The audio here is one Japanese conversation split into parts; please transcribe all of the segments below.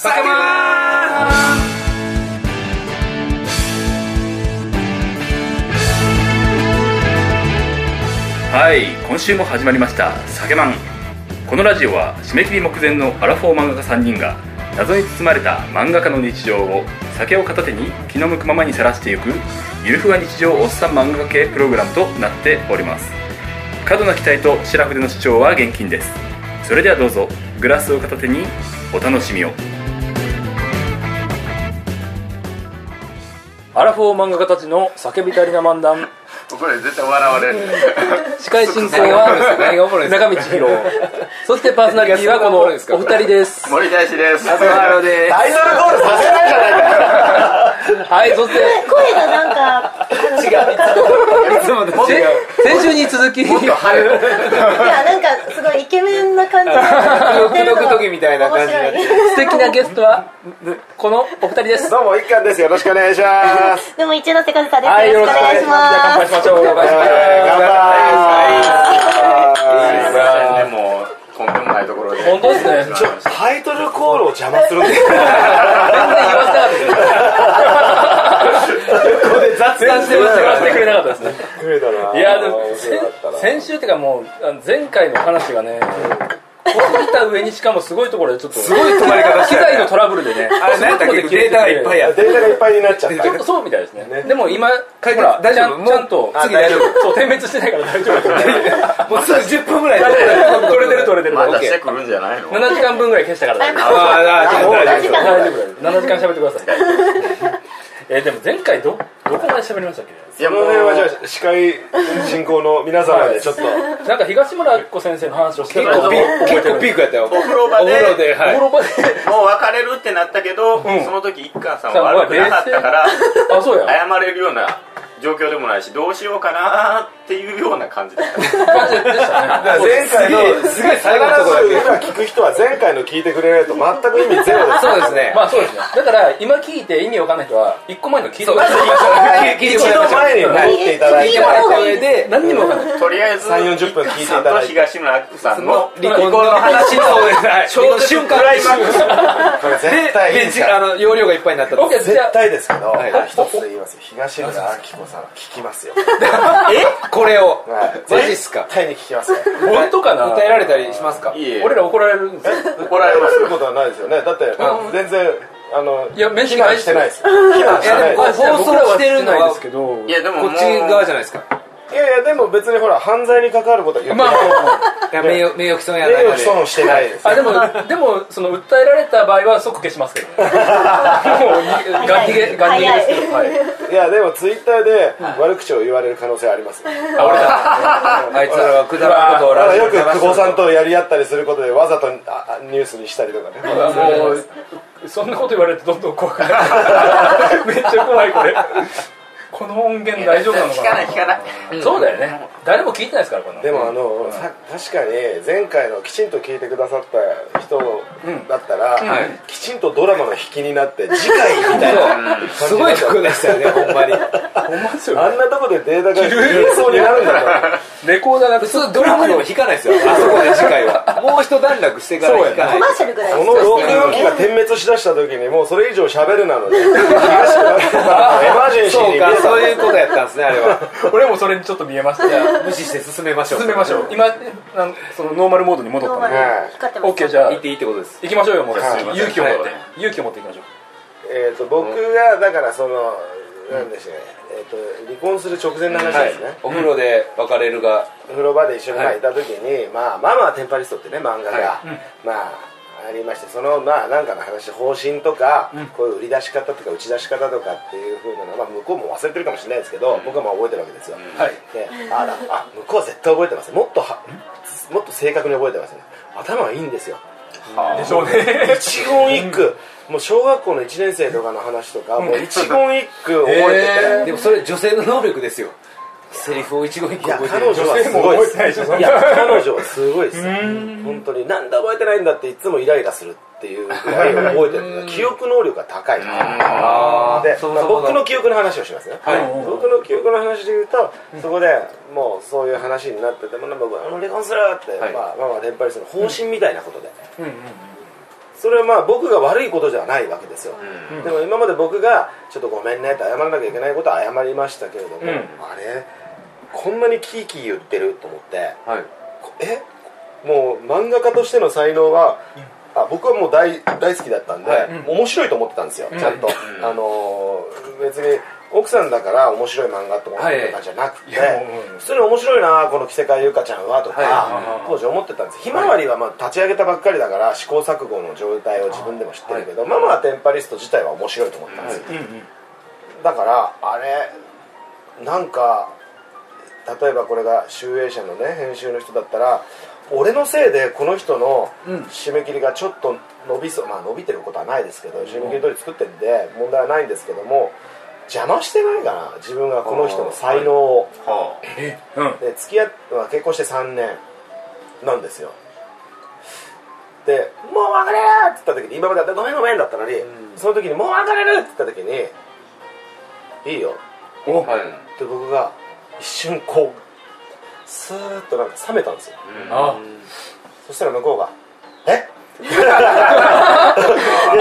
酒まはい今週も始まりました「酒マン」このラジオは締め切り目前のアラフォー漫画家3人が謎に包まれた漫画家の日常を酒を片手に気の向くままにさらしていくゆるふわ日常おっさん漫画家系プログラムとなっております。過度な期待とシラフでの主張は厳禁です。それではどうぞグラスを片手にお楽しみを。アラフォー漫画家たちの叫び足りな漫談。これ絶対笑われる。司会進行は中道博そしてパーソナリティはこのお二人です。森大志です。タイトルコールさせないじゃないかよはいそして。声がなんか違う。いつもと違う。先週に続き。いやなんかすごいイケメンな感じ。で独特時みたいな感じになって素敵なゲストはこのお二人ですどうも一貫ですよろしくお願いしますでも一ノ瀬和沙です、はいよろしくお願いしじゃあ乾杯しましょう乾杯しましょう乾杯もうとんでもないところで本当ですねちょタイトルコールを邪魔するんです全然言わせなかったですここで雑談してましたわせてくれなかったですねいやでも先週っていうかもうあの前回の話がねこにた上にしかもすごいところでちょっとすごい止まり方機材のトラブルでね。あれ何だっけ？データがいっぱいや。データがいっぱいになっちゃった。ちょっとそうみたいですね。ね。でも今ほ解決ら大丈夫？もうちゃんちゃんとあ次大丈夫。そう点滅してないから大丈夫だと思うもうすぐ10分ぐらい。大丈夫取れてる取れてる。またしてくるんじゃないの？7時間分ぐらい消したから大丈夫。ああ大丈夫。大大丈夫。です7時間喋ってください。えーでも前回どどこまで喋りましたっけ？いやこの辺はじゃあ司会進行の皆様でちょっと。なんか東村明子先生の話をしてた。の結構ピ覚えてる結構ピークやったよ。お風呂場で。お風呂ではい。お風呂場で。もう別れるってなったけど、ん。その時一貫さんは悪くなかったからあそうや。謝れるような状況でもないしどうしようかなっていうような感じでした感じでしたね。前回のすげえ最後のところだけ。今聞く人は前回の聞いてくれないと全く意味ゼロです。そうですね。まあそうですね。だから今聞いて意味わかんない人は一個前の聞いてください。聞いて一度前に戻っていただいて。聞いてもらった上で何にもわかんない。とりあえず3 40分聞いていただいて。東村明子さんの離婚の話の ちょうど瞬間クライマックス。これ絶対いいでですか？らあの容量がいっぱいになった絶対ですけどはい一つで言いますよ。東村明子さんは聞きますよ これを。はい。マジっすか？絶対に聞きますよ本当かな？訴えられたりしますか？俺ら怒られるんですよ。怒られますことはないですよね。だって全然あのいや面非識ないっす難してないですいですこれ放送してるのはいですけどいやでももうこっち側じゃないですかいやいやでも別にほら犯罪に関わることは言ってまあないまあ名誉名誉毀損や名ないので。誉毀損してないです。あでもでもその訴えられた場合は即消しますけどね。もうガン逃げガン逃げですけどはい。いやでもツイッターで悪口を言われる可能性ありますよ。あいつらはくだらんことをラジオで話久保さんとやり合ったりすることでわざとああニュースにしたりとかね。もうそんなこと言われてどんどん怖くなる。めっちゃ怖いこれこの音源大丈夫なの聞かかなない聞かない。そうだよね。誰も聞いてないですからこの。でもあの、さ確かに前回のきちんと聞いてくださった人だったら、はい。きちんとドラマの引きになって次回みたいな。すごいとこでしたよねほんまに。ほんまですよあんなとこでデータが消えそうになるんだか。らレコーダーが普通ドラマでも弾かないですよあそこで次回は。もう一段落してから弾かない。コマーシャルぐらいこの録音機が点滅しだした時にもうそれ以上喋るなので東村さんエマージェンシかそういうことやったんですねあれは。俺もそれにちょっと見えました。無視して進めましょう進めましょう。今なんそのノーマルモードに戻ったのでノーマル光ってます OK じゃあ。言っていいってことです。行きましょうよもう。はい。勇気を持ってはい。勇気を持っていきましょう。えー、と僕がだからそのなんでしょうね、えー、と離婚する直前の話はいですね、お風呂で別れるが。風呂場で一緒にいいた時に、まあ、ママはテンパリストってね漫画が、はまあありましてそのまあなんかの話方針とか、こういう売り出し方とか打ち出し方とかっていうふうなのは、まあ、向こうも忘れてるかもしれないですけど、僕はまあ覚えてるわけですよ、はい。であらあ向こうは絶対覚えてますもっとはもっと正確に覚えてますね。頭がいいんですよ。でしょうね。一言一句。もう小学校の1年生とかの話とか、もう一言一句覚えてて、でもそれ女性の能力ですよセリフを一語一句いや覚えてる彼女はすごい女性も覚えてないでしょそんないや彼女はすごいです本当になんで覚えてないんだっていつもイライラするっていうぐらい覚えてる記憶能力が高い。あで、まあ、僕の記憶の話をしますね、はい。僕の記憶の話で言うと、そこでもうそういう話になっててもなんかあの離婚するって、はい。まあまあまあテンパリストの方針みたいなことで、それはまあ僕が悪いことじゃないわけですよ、うん。でも今まで僕がちょっとごめんねって謝らなきゃいけないことは謝りましたけれども、うん。あれこんなにキーキー言ってると思ってはい。こえもう漫画家としての才能は、あ僕はもう大大好きだったんで、はい。面白いと思ってたんですよ、うん。ちゃんと、うん。あのー別に奥さんだから面白い漫画と思ってたんじゃなくて、普通に面白いなこの着せ替えゆかちゃんはとか、は当時思ってたんですひまわりはまあ立ち上げたばっかりだから試行錯誤の状態を自分でも知ってるけど、ママはテンパリスト自体は面白いと思ったんですよ、だからあれなんか例えばこれが集英社のね編集の人だったら俺のせいでこの人の締め切りがちょっと伸びそうまあ伸びてることはないですけど締め切り通り作ってるんで問題はないんですけども邪魔してないかな自分がこの人の才能を。はえ？うん。で付き合って、まあ、結婚して3年。なんですよ。で「もう別れる!」って言った時に今までだったら「ごめんごめん」だったのに、その時に「もう別れる!」って言った時に「いいよ」お。はいで僕が一瞬こうスーッとなんか冷めたんですよ。あ。そしたら向こうが「え？いや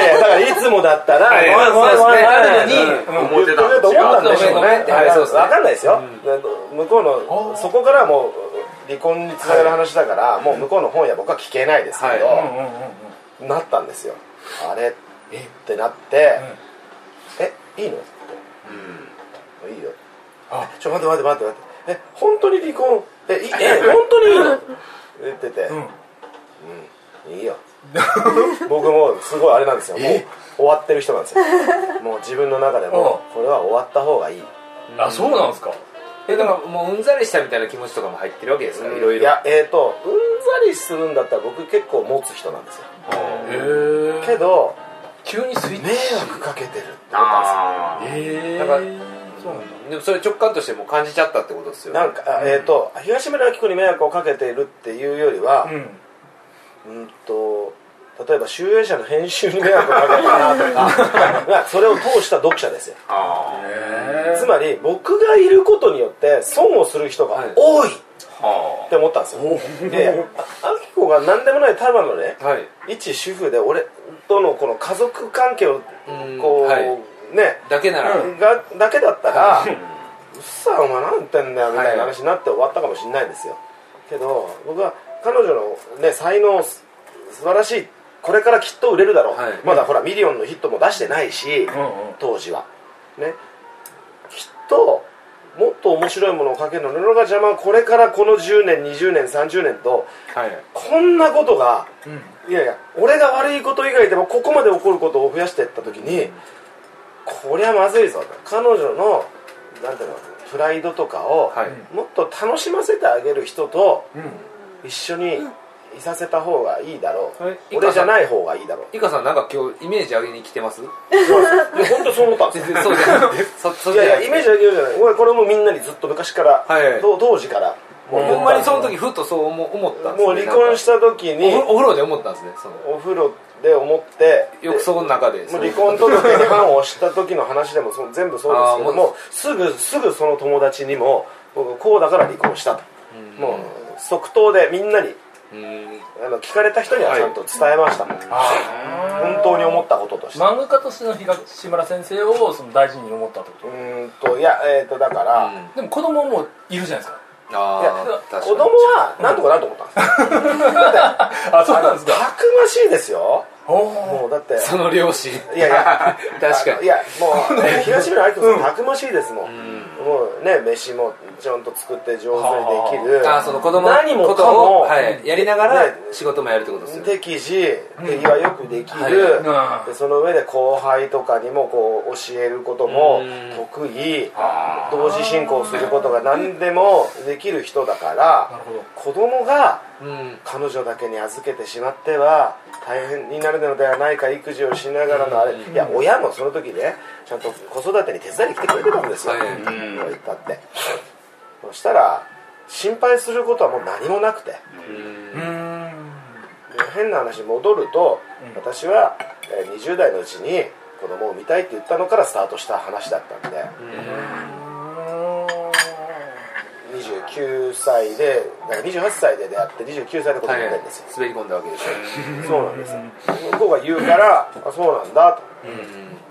いやだからいつもだったらはいごめんごめんごめんあるのにうん思ってたん言ってくれると思ったんでしょうね。分かんないですよ、で向こうのそこからはもう離婚につながる話だから、もう向こうの本や僕は聞けないですけど、うんうんうんうんなったんですよ。あれ？ってなって「えいいの?」って「いいよ」あ。ちょ待って待って待って待って。え本当に離婚？え本当にいいの? 」言ってて「うん、いいよ」僕もすごいあれなんですよ。もう終わってる人なんですよ。もう自分の中でもこれは終わった方がいい。あそうなんですか？えだからもううんざりしたみたいな気持ちとかも入ってるわけですか？いろいろ。いやえっ、ー、とうんざりするんだったら僕結構持つ人なんですよ。へえけど急にスイッ迷チ惑かけてるって思ったんですよ。あへえなんかそうなんだ。でもそれ直感としてもう感じちゃったってことですよね。なんか、あえっ、と東村明子に迷惑をかけているっていうよりは、うんうんと例えば集英社の編集に迷惑をかけたなとか まあそれを通した読者ですよ。つまり僕がいることによって損をする人が多いっはて思ったんですよ、であ明子が何でもないただのねはい。一主婦で俺とのこの家族関係をうんこう、はい。ねだけなら、がだけだったら「うっさお前何言ってんだよ」みたいな話になって終わったかもしれないんですよ。けど僕は彼女の、ね、才能す素晴らしい。これからきっと売れるだろう、はい。まだほらミリオンのヒットも出してないし、うんうん。当時は。ね。きっともっと面白いものをかけるの布が邪魔これからこの10年20年30年とはい。こんなことがうん。いやいや俺が悪いこと以外でもここまで起こることを増やしていった時にこりゃまずいぞ彼女のなんていうのプライドとかをはい。もっと楽しませてあげる人とうん一緒にいさせた方がいいだろう、はい。俺じゃない方がいいだろう。イカさんなんか今日イメージ上げに来てます？いや本当そう思ったんで そうじゃなくてそそい。やいやイメージ上げようじゃない。俺これもみんなにずっと昔から、はい。と当時から。もうほんまにその時ふっとそう思思ったんですもう離婚した時にお風お風呂で思ったんですねその。お風呂で思って浴槽の中でもう離婚届に判をした時の話でもそ全部そうですけどももすぐすぐその友達にも僕こうだから離婚したと。もう即答でみんなにうん。あの聞かれた人にはちゃんと伝えましたもん、本当に思ったこととして。漫画家としての東村先生をその大事に思ったってこうーんといやえっ、とだから、とでも子供もいるじゃないですか。いやああ子供はなんとかなると思ったんです。よ あそうなんですか。たくましいですよ。おおもうだってその両親いやいや 確かに。いやもう東村明子さんたくましいですもん、もうね飯もちゃんと作って上手にできるああ。その子供の何もことかも、を、はい、やりながらね仕事もやるってことですよね。適時手際よくできはいる、うん。でその上で後輩とかにもこう教えることもうん。得意。同時進行することが何でもできる人だから子供がうん。彼女だけに預けてしまっては大変になるのではないか育児をしながらのあれいや親もその時ねちゃんと子育てに手伝いに来てくれてたんですよ、はい。うん。言ったってそしたら心配することはもう何もなくて。うーん。で変な話戻ると、私はえー20代のうちに子供を産みたいって言ったのからスタートした話だったんで、20 29歳でなんか28歳で出会って29歳で子供がいるんですよ、滑り込んだわけでしょ。そうなんですよ。向こうが言うから「あそうなんだ」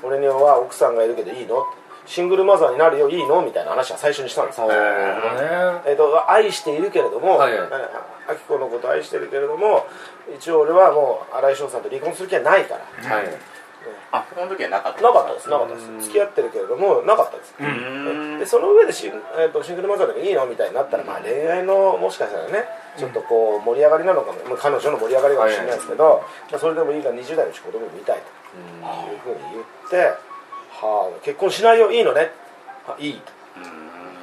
と、俺には奥さんがいるけどいいの?」シングルマザーになるよいいの？みたいな話は最初にしたんですよ、ねえー、と愛しているけれども、はい。はいあきこのこと愛してるけれども一応俺はもう新井翔さんと離婚する気はないから。はい。あこの時はなかったなかったですなかったです。付き合ってるけれどもなかったです、でその上でシン,、えー、とシングルマザーでもいいの？みたいになったら、まあ、恋愛のもしかしたらねちょっとこう盛り上がりなのかも、まあ、彼女の盛り上がりかもしれないですけど、まあ、それでもいいから20代のうち子供を見たいというふうに言って「はあ結婚しないよいいのね」あいい。と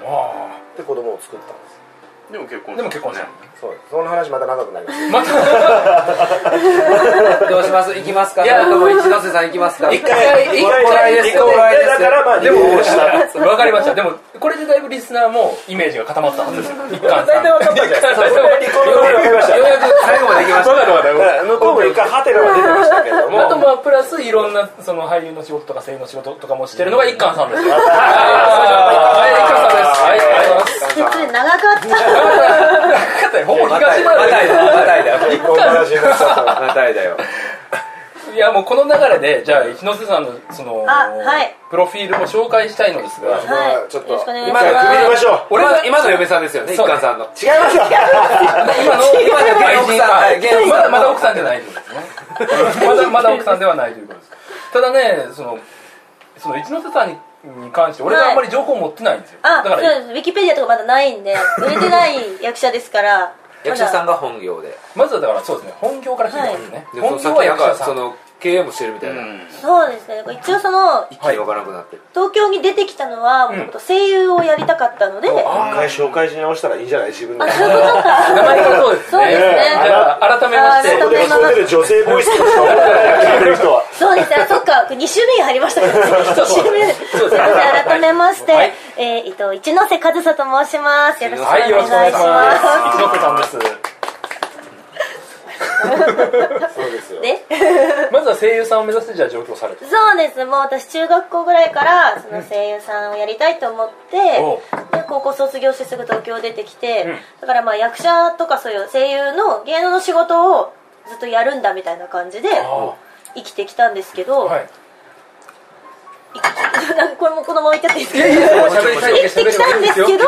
あ。で子供を作ったんですでも結婚あでも結婚したそう。その話また長くなります。また。どうします？行きますか？いや。それとも一ノ瀬さん行きますか？一回一一回ですだからまあでも離婚したわかりました。でもこれでだいぶリスナーもイメージが固まったはずです。一貫さん。大体分かったじゃないですか？ようやく最後まで行きました。向こうも一回ハテナが出てましたけれども。あとまあプラスいろんなその俳優の仕事とか声優の仕事とかもしてるのが一貫さんですよ。はい一貫さんです。はいありがとうございます。説長かったほぼ東またい。だまたいだ離婚話になっちゃった。またいだよ。いやもうこの流れでじゃあ一ノ瀬さんのそのあはい。プロフィールも紹介したいのですが。はい。ちょっと今ます一回区切りましょう。俺は今の嫁さんですよね一貫さんの。違いますよ。今の今の現奥さんまだまだ奥さんじゃないということですねまだまだ奥さんではないということですただねそのその一ノ瀬さんにに関して俺があんまり情報持ってないんですよ、あそうだからです。ウィキペディアとかまだないんで売れてない役者ですからん 役者さんが本業で。まずはだからそうですね。本業から聞いてますね、でも本業は役者さん。かその経営もしてるみたいな。そうですね。一応その一気に分からなくなって。東京に出てきたのはもともと声優をやりたかったので、一回紹介し直したらいいんじゃない？自分で。あそういうことか。そうですねそうですね。じゃあ改めまして。あ改めここで聞こえてる女性ボイスとしか思ってない聞いてる人は。そうですね。そっか。2週目に入りましたからね。2週目。そうで改めまして、はい。えー、えっと一ノ瀬和沙と申します。よろしくおはいよろしくお願いしします。ま一ノ瀬さんですそうですよ。でまずは声優さんを目指してじゃあ上京されてそうです。もう私中学校ぐらいからその声優さんをやりたいと思って、おうで高校卒業してすぐ東京出てきて、うん。だからまあ役者とかそういう声優の芸能の仕事をずっとやるんだみたいな感じであ生きてきたんですけど、はい。なんかこれもこのまま言っちゃっていいですか？生きてきたんですけど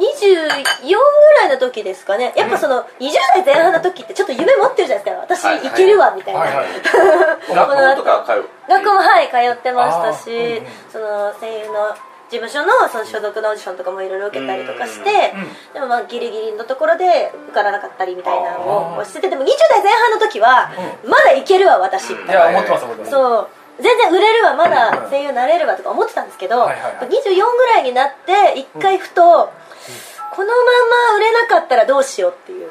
24ぐらいの時ですかね。やっぱその20代前半の時ってちょっと夢持ってるじゃないですか。はい私い。けるわみたいな、はいはい。学校とか通う。学校もはい通ってましたし、うんうん。その声優の事務所のその所属のオーディションとかもいろいろ受けたりとかして、でもまあギリギリのところで受からなかったりみたいなのをしててでも20代前半の時は、まだいけるわ私。みいたいな、や思ってます思ってます。そう。全然売れるわまだ声優になれるわとか思ってたんですけど、はいはいはい。24ぐらいになって一回ふと、このまま売れなかったらどうしようっていう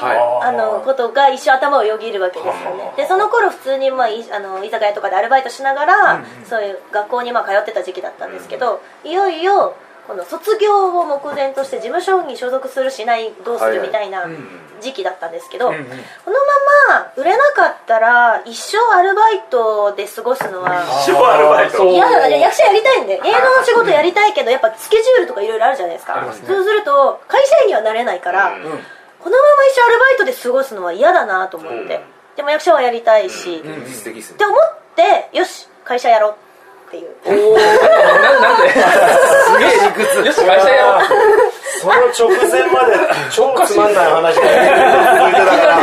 はあのことが一生頭をよぎるわけですよね。でその頃普通に、まあ、いあの居酒屋とかでアルバイトしながら、そういう学校にまあ通ってた時期だったんですけど、いよいよこの卒業を目前として事務所に所属するしないどうするみたいな時期だったんですけど、このまま売れなかったら一生アルバイトで過ごすのは一生アルバイト。そう嫌だな役者やりたいんで芸能の仕事やりたいけどやっぱスケジュールとかいろいろあるじゃないですか。そうすると会社員にはなれないから、うん。このまま一生アルバイトで過ごすのは嫌だなと思って、でも役者はやりたいし、って思ってよし会社やろう。っていう。ななんで？すげえ理屈。よし会社やろう。その直前まで超つまんない話が続いてたから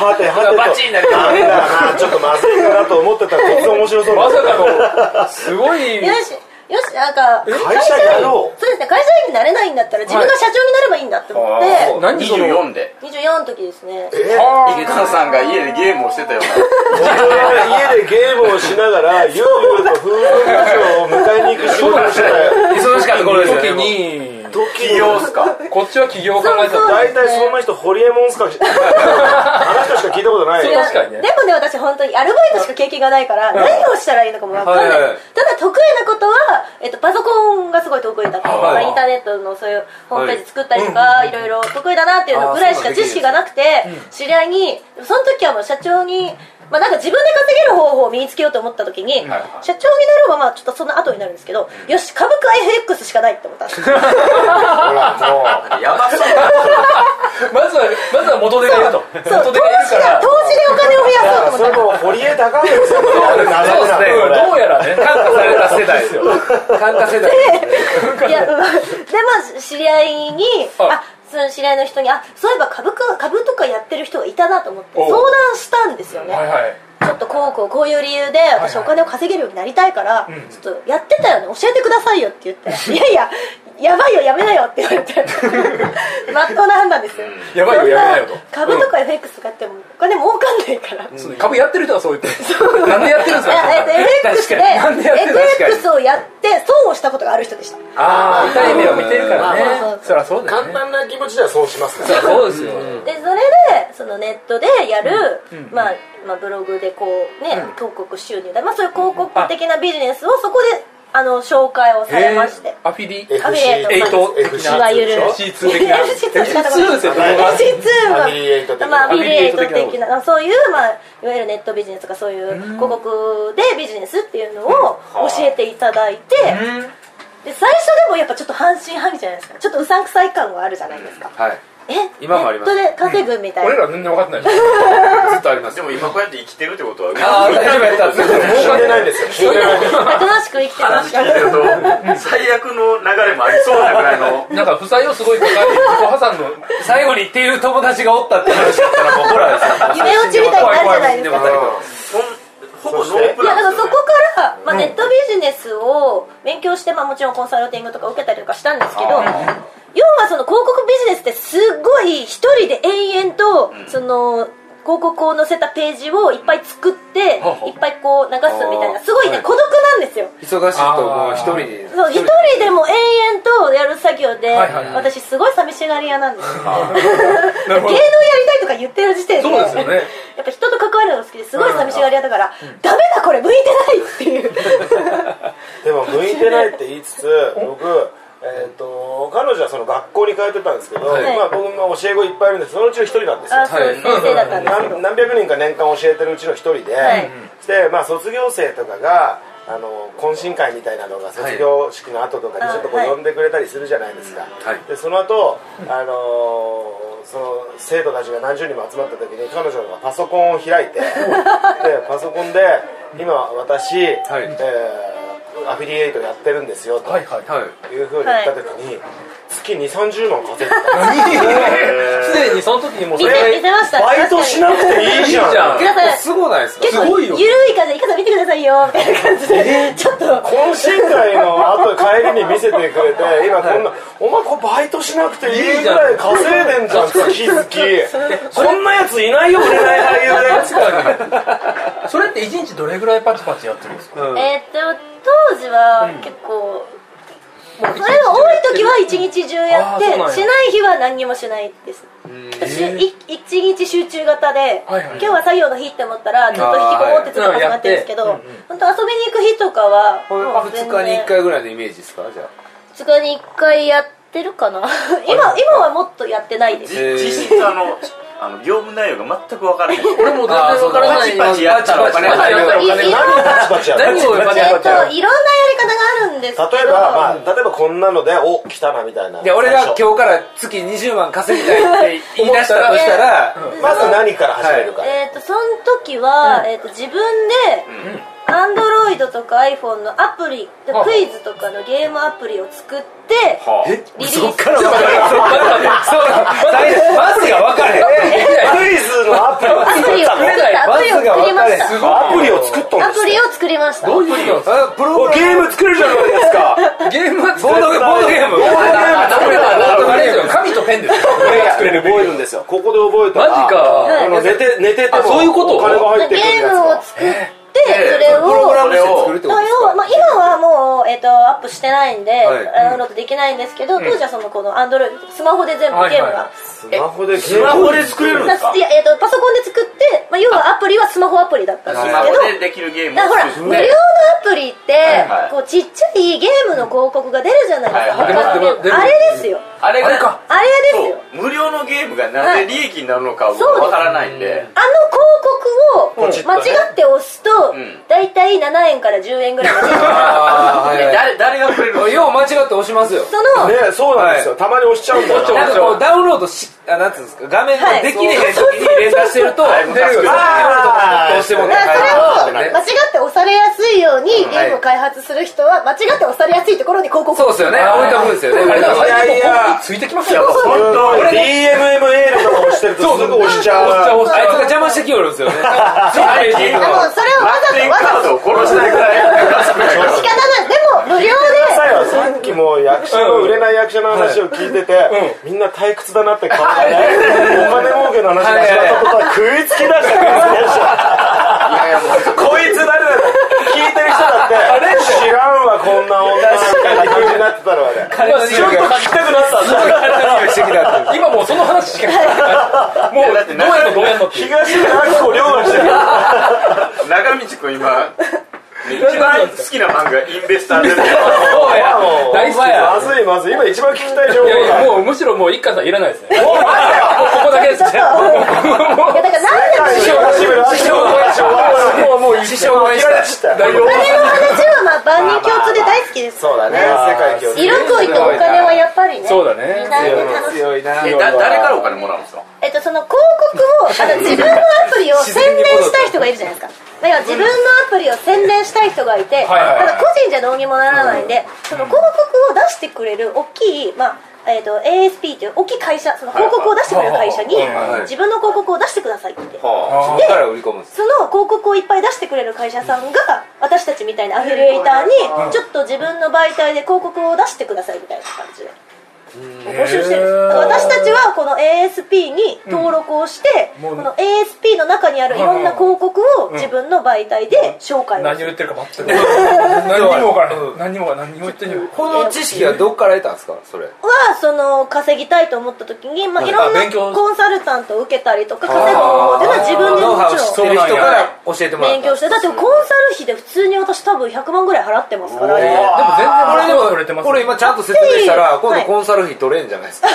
はてはてと。バチになりまなんだなちょっとまずいかなと思ってたら突然面白そうなまさかのすごい。よしよしなんか会社やろう。そうですね会社員になれないんだったら自分が社長になればいいんだって思って、あー何その？24で。24の時ですね。え？池田さんが家でゲームをしてたよう家でゲームをしながらゆうゆうと風俗嬢を迎えに行く仕事をしてたよ。忙しかった頃ですよ時ねにな企業っすか？こっちは起業を考えてた。そうそう大体そんな人ホリエモンしか？話しか聞いたことない確かにね。でもね私本当にアルバイトしか経験がないから何をしたらいいのかも分かんない、はい。はいはいただ得意なことは、えっと、パソコンがすごい得意だったりとか、はいインターネットのそういうホームページ作ったりとか、い、ろいろ得意だなっていうのぐらいしか知識がなくて、知り合いにその時はもう社長にまあなんか自分で稼げる方法を身につけようと思った時に、はい。社長になるのはまあちょっとその後になるんですけど、よし株価 FX しかないって思った。んですよほらもやばそう。まずはまずは元手がいると。そう投元手がいるから。資が投資でお金を増やそうと思った。うそれもう堀江貴文さんのあれ流れなんそうですねどうやらね感化された世代ですよ。感化世代。いや、うんで、まあ、知り合いに、ああ、その知り合いの人に、あ、そういえば株価、株とかやってる人がいたなと思って、相談したんですよね。はいはい。ちょっとこうこうこういう理由で私はい。お金を稼げるようになりたいから、ん。ちょっとやってたよね教えてくださいよって言ったら いやいややばいよやめなよって言われて。まっとうな判断ですよ、やばいよやめなよと。株とか FX とかやってもお金儲かんないから、そう株やってる人はそう言ってなんでやってるんですか？FX で FX をやって損をしたことがある人でした。ああ痛い目を見てるからね。そりゃそうだよね。簡単な気持ちではそうしますから。そうですよでそれでそのネットでやる、まあまあ、ブログでこうね、広告収入で、まあ、そういう広告的なビジネスをそこであの紹介をされまして。アフィリ？アフィリエイトエイト？的ないわゆる FC2 的な。FC2 FC2 ですよはい FC2 はアフィリエイト的な。まあ、アフィリエイトアフィリエイト的な。そういう、まあ、いわゆるネットビジネスとかそういう広告でビジネスっていうのを教えていただいて、で最初でもやっぱちょっと半信半疑じゃないですか。ちょっとうさんくさい感はあるじゃないですか、はいえ今もあります。ネットで稼ぐみたいな、俺ら全然分かってない。ずっとあります。でも今こうやって生きてるってことはああ大丈夫やったんです死んでないんですよ死んでないんですよ。たくましく生きてます話聞いてると最悪の流れもありそうなぐらいの。なんか負債をすごい抱えて自己破産の最後にっていう友達がおったって話だったらもうホラーですよ。夢落ちみたいになるじゃないですかほぼノープいやランだからそこから、まあ、ネットビジネスを勉強して、まあ、もちろんコンサルティングとか受けたりとかしたんですけど要はその広告ビジネスってすっごい一人で延々とその広告を載せたページをいっぱい作っていっぱいこう流すみたいなすごいねはい。孤独なんですよ。忙しいともう一人でそう一人。でも延々とやる作業で、私すごい寂しがり屋なんです 芸能やりどたいとか言ってる時点でそうですよね。やっぱ人と関わるのが好きですごい寂しがり屋だから、ダメだこれ向いてないっていう。でも向いてないって言いつつ僕えー、と彼女はその学校に通ってたんですけど、はい。まあ、僕も教え子いっぱいいるんです。そのうちの一人なんですよ。あそう先生だったんですけど。何何百人か年間教えてるうちの一人で、はい。で、まあ、卒業生とかがあの懇親会みたいなのが卒業式の後とかにちょっとこうはい。呼んでくれたりするじゃないですか、はい。でその後、あのーその生徒たちが何十人も集まった時に彼女がパソコンを開いて でパソコンで今私、えーアフィリエイトやってるんですよとはいはいはい。いうふうに言った時に、月2 3 0万稼いでた。すでにその時にもうそ見れせ見せました。バイトしなくていいじゃん。ださい。すごないですか？結構すごいよ。ゆるい感じで「いかさん見てくださいよ」みたいな感じで。ちょっと。懇親会の後帰りに見せてくれて 今こんな、お前これバイトしなくていいぐらい稼いでんじゃん月々。こんなやついないよ売れない俳優で。それって一日どれぐらいパチパチやってるんですか？えーっと当時は結構、それが多い時は一日中やってしない日は何にもしないです。一日集中型で、はいはい今日は作業の日って思ったらずっと引きこもってずっと始まってるんですけど、本当遊びに行く日とかはもう全2日に然1回ぐらいのイメージですか？じゃあ。2日に1回やってるかな？今今はもっとやってないです、えー実質あのあの業務内容が全く分からへん俺も全然分からない。パチパチやったらお金入るパチパチやったら。お金いい何パチパチやるいろんなやり方があるんですけど。例えば、まあ、例えばこんなのでお来たなみたいな。で俺が今日から月20万稼ぎたいって言い出したとし たら。まず何から始めるか、えー、とその時は、えー、と自分で、アンドロイドとか iPhone のアプリ、はあ。クイズとかのゲームアプリを作って、えリリース。そっから分かる。そっからそう。まずが分かれクイズのアプリをアプリを作ったアプリを作りましすたアプリを作ったんですアプリを作りましたどう。いう。プロゲーム作るじゃないですかゲームはボードゲボードゲームボードゲーム紙とペンですよ作れる覚えるんですよここで覚えたらマジかあの寝て寝ててもあそう。いう。ことお金が入ってくるゲームを作って、それをプログラムして作るってことですか？まあ要はまあ、今はもう、えー、とアップしてないんで、はい。ダウンロードできないんですけど、当時はそのこのアンドロイドスマホで全部ゲームが、スマホでゲスマホで作れるんですか？いや、えっとパソコンで作って、まあ、要はアプリはスマホアプリだったんですスけど、マホでできるゲームをだから無料のアプリって、はいこうちっちゃいゲームの広告が出るじゃないですか、あれですよ。あれがあれか。あれですよ。無料のゲームがなぜ利益になるのかわからないんで。あの広告を間違って押すと、ん。だいたい7円から10円ぐらいが出てくるで誰 誰がくれるの？よう間違って押しますよ。その、ねそうなんですよ、たまに押しちゃうんだよな。んかこうダウンロードしあなんていうんですか？画面がはい。できれへん時に連打してるとどうしてもそれをはい。間違って押されやすいようにゲームを開発する人は間違って押されやすいところに広告をそうですよね。置いとくんですよね。い。やいや。ついてきますよ。本当 DMMA とか押してるとすぐ押しちゃう。あいつが邪魔してきよるんですよね。それをわざとわざと。殺したい。ぐらい仕方ないでも無料でさっきも役者の売れない役者の話を聞いてて、みんな退屈だなって顔がね、お金儲けの話がしたとこは食いつきだした。食いつきだした。いやいやもうこいつ誰だ知らんわこんな女みたいな感じになってたのはね。ちょっと聞きたくなった。んだして今もうその話しか聞かないもうだってどうやんのどうやんのって。東村子亮がし てる長道君今一番好きな漫画インベスターズ。そうやもう大好き。やまずいまずい。今一番聞きたい情報いやいやが。もうむしろもう一家さんいらないですねもうここだけですね。ちょっといやだからなんで師匠が閉める師匠が師匠がもう師匠応援した大丈夫お金の話はまあ万人共通で大好きですそうだね世界共通色恋とお金はやっぱりね。そうだね。二大で楽しい強いな誰からお金もらうんですか？えっと、その広告をあの自分のアプリを宣伝したい人がいるじゃないですかだから自分のアプリを宣伝したい人がいて、個人じゃどうにもならないんで、その広告を出してくれる大きい、まあえっと ASP という大きい会社その広告を出してくれる会社に自分の広告を出してくださいっては自分から売り込むんですその広告をいっぱい出してくれる会社さんが私たちみたいなアフィリエイターにちょっと自分の媒体で広告を出してくださいみたいな感じで募集してる私たちはこの ASP に登録をして、もう。この ASP の中にあるいろんな広告を自分の媒体で紹介をする。何を言ってるか全く。何にも分からない何にも何にも言ってん。のこの知識はどっから得たんですか？それ。はその稼ぎたいと思った時に、まあ、い。ろんなコンサルタントを受けたりとか稼ぐ方法っていうのは自分でもちろん人から教えてもらった。勉強してだってコンサル費で普通に私多分100万ぐらい払ってますから。ねでも全然これでも取れてますこれ今ちゃんと説明したら今度はいコンサル費取れんじゃないですかね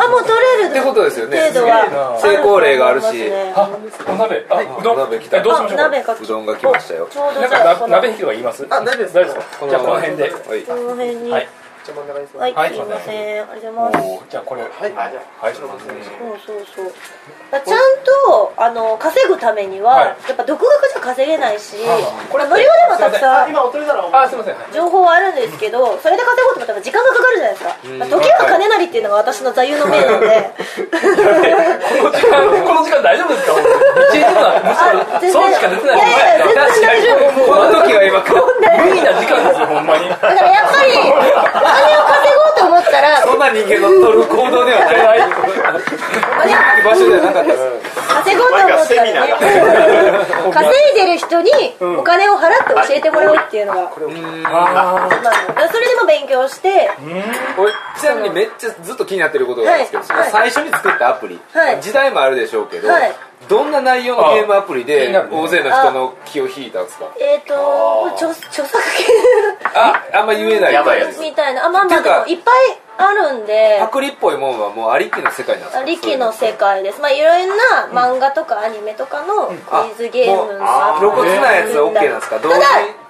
あもう取れるってことですよね程度は成功例があるしあると思いますねあお鍋あうどん鍋来たどうしましょうあ鍋がうどんが来ましたよちょうどなんじゃあこのか鍋引きとか言いますあ鍋です大丈夫ですかじゃあこの辺ではいこの辺にはいはいい、はい。すいません。ありがとうございますじゃあこれはいはいそうそうそう。ちゃんとあの稼ぐためには、はい。やっぱ独学じゃ稼げないし、これ無料でもたくさん。あすいません。情報はあるんですけどそれで稼ごうと思ったら時間がかかるじゃないですか、まあ時は金なりっていうのが私の座右の銘なので。この時間この時間大丈夫ですか？一日はむあ全然。しろそうしか出てないいやいや全然大丈夫。この時は今無理な時間ですよほんまに。だからやっぱりお金を稼ごうと思ったらそんな人間の取る行動ではない。場所ではなかったです稼ごうと思った。らね稼いでる人にお金を払って教えてもらうっていうのが、あまあ、それでも勉強してこれちなみにめっちゃずっと気になってることがあるんですけど、はいはい。最初に作ったアプリ、はい。時代もあるでしょうけど、はいどんな内容のゲームアプリ気で大勢の人の気を引いたんですか？えっ、ー、と著著作ああんま言えないやばいやつ。権みたいな。あまあまあでもいっぱいあるんで。パクリっぽいもんはもうありきの世界なんですか？力の世界です。まあいろんな漫画とかアニメとかのクイズゲームの露骨なやつは OK なんですか？同人ただ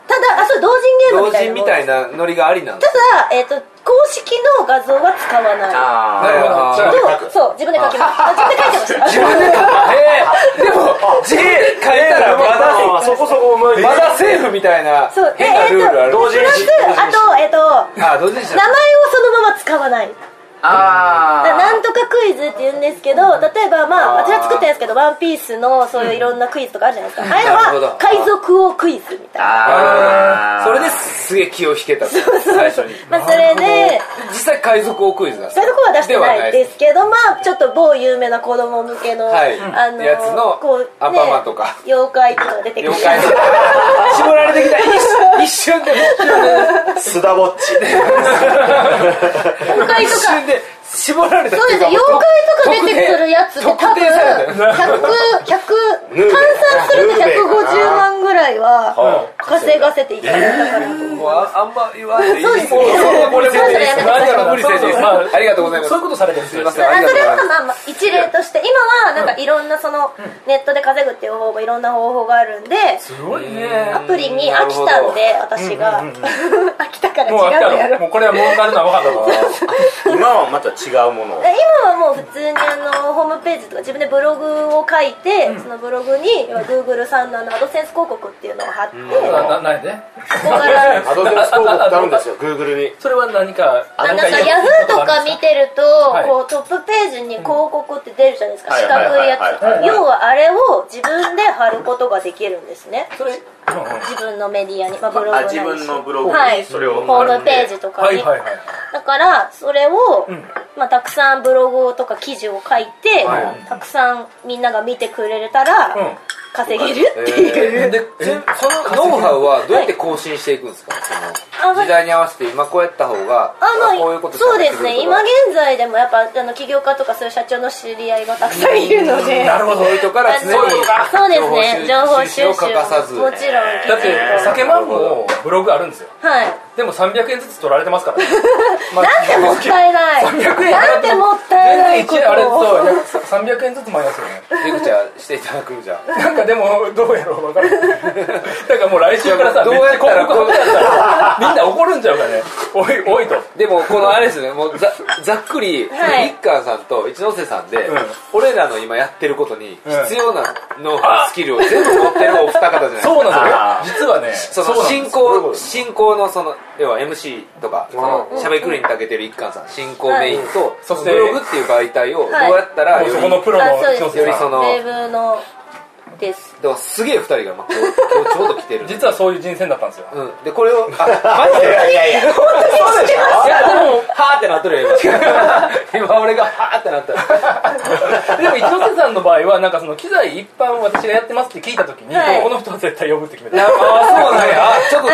ただあそう同人ゲーム同みたいな。もん人みたいなノリがありなんですただ、えっと公式の画像は使わない。あなるほどそう自分で書きます。あ。自分で書いてました自分で。えー、でも字書いたらまだそこそこうまだセーフみたいなそう。変なルールある。えっとプラスあとえっと名前をそのまま使わないあなんとかクイズって言うんですけど例えばまあ私は作ってるんですけど「ワンピースのそういういろんなクイズとかあるじゃないですか。ああいうのは海賊王クイズみたい。なそれですげえ気を引けたと。最初に。まあそれで実際海賊王クイズなんですか？そういうとこは出してないですけどまあちょっと某有名な子供向けの、はい。あのやつのこう、ね、アンパンマンとか。妖怪とか出てくる。了解絞られてきた。一一瞬で。スダウォッチ妖怪と絞られたそうですっていうか妖怪とか出てくるやつで多分特定されたよ100 100換算すると150万ぐらいは稼がせていただいたからもうああんま言わないでいいそうですそうあありがとうございます。そういうことされてるんですよすいません。あそれありがとうございます。はまあまあ一例として今はなんかいろんなそのネットで稼ぐっていう方法いろんな方法があるんですごいね。アプリに飽きたんで私が。飽きたから違うもうあのやろう。もうこれは儲かるのは分かったわ。今はまた違うもの今はもう普通にあのホームページとか自分でブログを書いて、そのブログに Google さんのあのアドセンス広告っていうのを貼って、なななんで。そこから。アドセンス広告ってあるんですよ Google に。それは何かあなんか何ヤフーとか見てると、はい。こうトップページに広告って出るじゃないですか、うん。四角いやつ。要はあれを自分で貼ることができるんですね。それうん自分のメディアに、まあ、ブログ自分のブログはい。にそれをホームページとかに、はいはいはい。だからそれを、ん。まあ、たくさんブログとか記事を書いて、はい。たくさんみんなが見てくれたら、うん稼げるっていう、でそそのノウハウはどうやって更新していくんですか、その時代に合わせて今こうやった方があまあこういうことそうですね。今現現在でもやっぱあの起業家とかそういう社長の知り合いがたくさんいるので、なるほど。そういう人から常にそうですね。情報収集を欠かさず。もちろん。だって酒マンもブログあるんですよ。はいでも300円ずつ取られてますからね。まあなんてもったいない。300円なんてもったいないこ全然一円あれとをそう300円ずつマイナスよね。レクチャーしていただくじゃん。なんかでもどうやろう分からない。だからもう来週からさどうやったらめっちゃ広告貼ったら。みんな怒るんちゃうかね。おいおいと。でもこのあれですね。もうざざっくり、はい。日韓さんと一ノ瀬さんで、うん。俺らの今やってることにうん。必要なノウハウスキルを全部持ってるお二方じゃないですか。そうなんあですよ。実はねその進行進行のその要は MC とかそのしゃべくりに長けてる一貫さん進行メインと、そしてブログっていう媒体をどうはいやったらより、そこのプロのよりそのです。だからすげえ二人が、まあ、今日今日ちょうど来てる。実はそういう人選だったんですよ。うん、でこれをあ マジで？いやいやいや。そうでしょ？いやでもはーってなっとるよ今。今俺がはーってなったよ。でも一ノ瀬さんの場合はなんかその機材一般私がやってますって聞いた時に、はい。この人は絶対呼ぶって決めた。ああそうなんや。あちょっと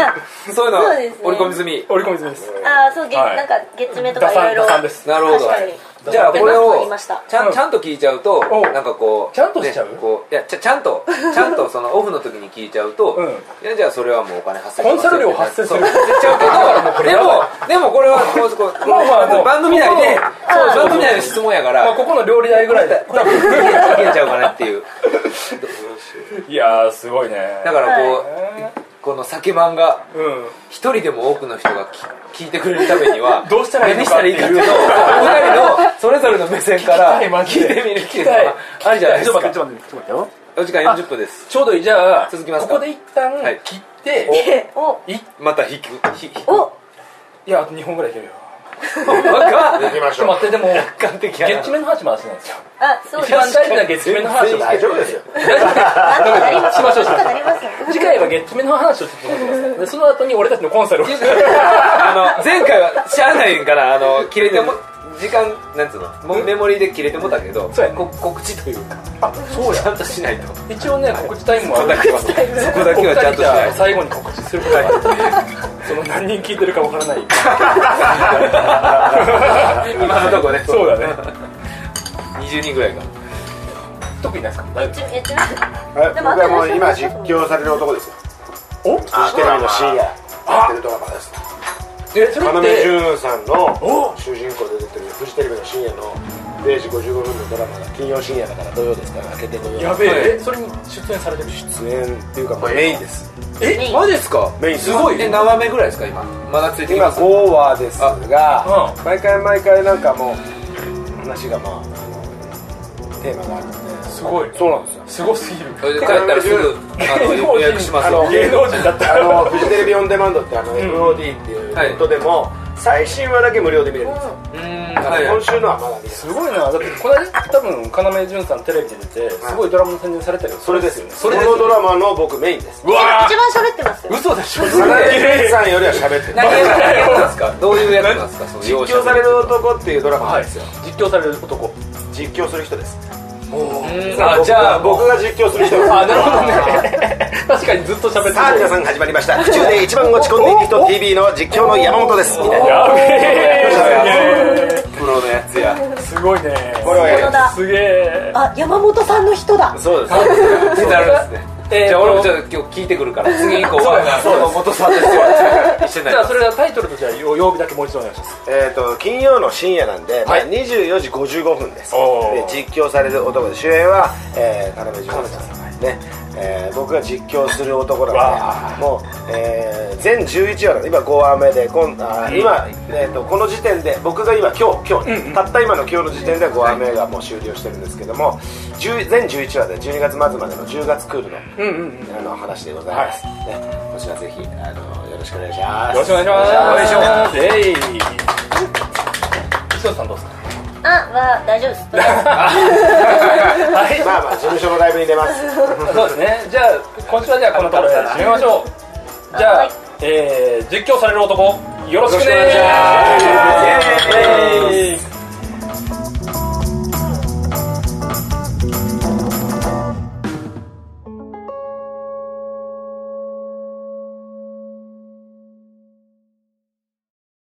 そういうのそうですね。織り込み済み。折り込み済みです。あそうげ、はい。なんか月目とかいろいろなるほど。確かにじゃあこれあをりましたちゃんちゃんと聞いちゃうとおなんかこうちゃんとしちゃう？ねこういやちゃちゃんと ちゃんとそのオフの時に聞いちゃうと、うん。いやじゃあそれはもうお金発生コンサル料発生する？ちゃうけどでもでもこれはこうこうまあまあ番組内でそう番組内の質問やから、まあここの料理代ぐらいで。多分いけちゃうかなっていう。いやーすごいね。だからこう、えこの酒漫画ーうん一人でも多くの人がき聞いてくれるためには どうしたらいいのかっていう。のをお二人のそれぞれの目線から聞いてみるっていうのはありじゃないですか。ちょっと待ってちょっと待ってちょっと待ってよ。お時間40分です。ちょうどいい。じゃあ続きますか。ここで一旦はい。切って、お。いまた引く。お。いやあと2本ぐらいいけるよ。バ行きましょうちょっと待ってでも月面の話まだしてないんですよ。あそうです。一番大事な月面の話を大丈夫ですよ しましょうしましょう次回は月面の話をちょっとしてくださいでその後に俺たちのコンサルを。あの前回はしゃあないからあの切れても時間なんつうの？メモリーで切れてもたけどそうやね。こ告知というか。あそうや。ちゃんとしないと。一応ね告知タイムもあるそこだけはそこだけはちゃんとしないと。最後に告知することがあってその何人聞いてるかわからない。今のとこね。そうだね。20人ぐらいが特にないですか大丈えちはい。でも僕はもう今実況される男ですよ。夫お？フジテレビの深夜。やってるドラマです。えそれ要って潤さんのお？主人公で出てるフジテレビの深夜の0時55分のドラマが金曜深夜だから土曜ですから開けて土曜。やべえ。えそれに出演されてる？出演っていうかまあメインです。えマジですか？メインす。ごいえ何話目ぐらいですか今。まだついてき今ます5話ですがあ毎回毎回なんかもう話がまああのテーマがあるので。すごい。そうなんですよ。すごすぎる。それで帰ったらすぐあの 予約しますよ。あの芸能人だったあのフジテレビオンデマンドってあの FOD っていうはいネットでも最新話だけ無料で見れるんですよ。今週のはまだ見す。ごいな。だってこの間多分要潤さんテレビで出てすごいドラマの宣伝されてるそれですよね。それのドラマの僕メインです。うわ一番喋ってますよ。嘘でしょ。花江健さんよりは喋ってる何役何役なんですか？どういう役なんですか？その実況される男っていうドラマなんはいですよ。実況される男。実況する人ですあじゃあ僕僕が実況する人。あなるほどね。確かにずっと喋ってる。さあ皆さん始まりました。府中で一番落ち込んでいる人 TV の実況の山本です。みたいな。やべえプロのやつや。すごいね。これはす。げえあ山本さんの人だ。そうです。なるんですねえーじゃあ俺もちょっと今日聞いてくるから次以降は山本さんですよ一緒になります。じゃあそれはタイトルとじゃあ曜日だけもう一度お願いします。えー、と金曜の深夜なんで、まあ、24時55分です。で実況される男で主演は、えー、要潤さん。ねえー僕が実況する男なんでもう、えー全11話なんで今5話目でこんあー今、えー、とこの時点で僕が今今日今日、たった今の今日の時点で5話目がもう終了してるんですけども10全11話で12月末までの10月クールの,、あの話でございます、ね、こちらぜひあのよろしくお願いします。よろしくお願いします。お願いします。えい。石野さんどうですか？あは大丈夫です。はい。まあまあ事務所のライブに出ます。そうですね。じゃあ今週はじゃあこのところで締めましょう。じゃあ、はい。えー実況される男よろしくね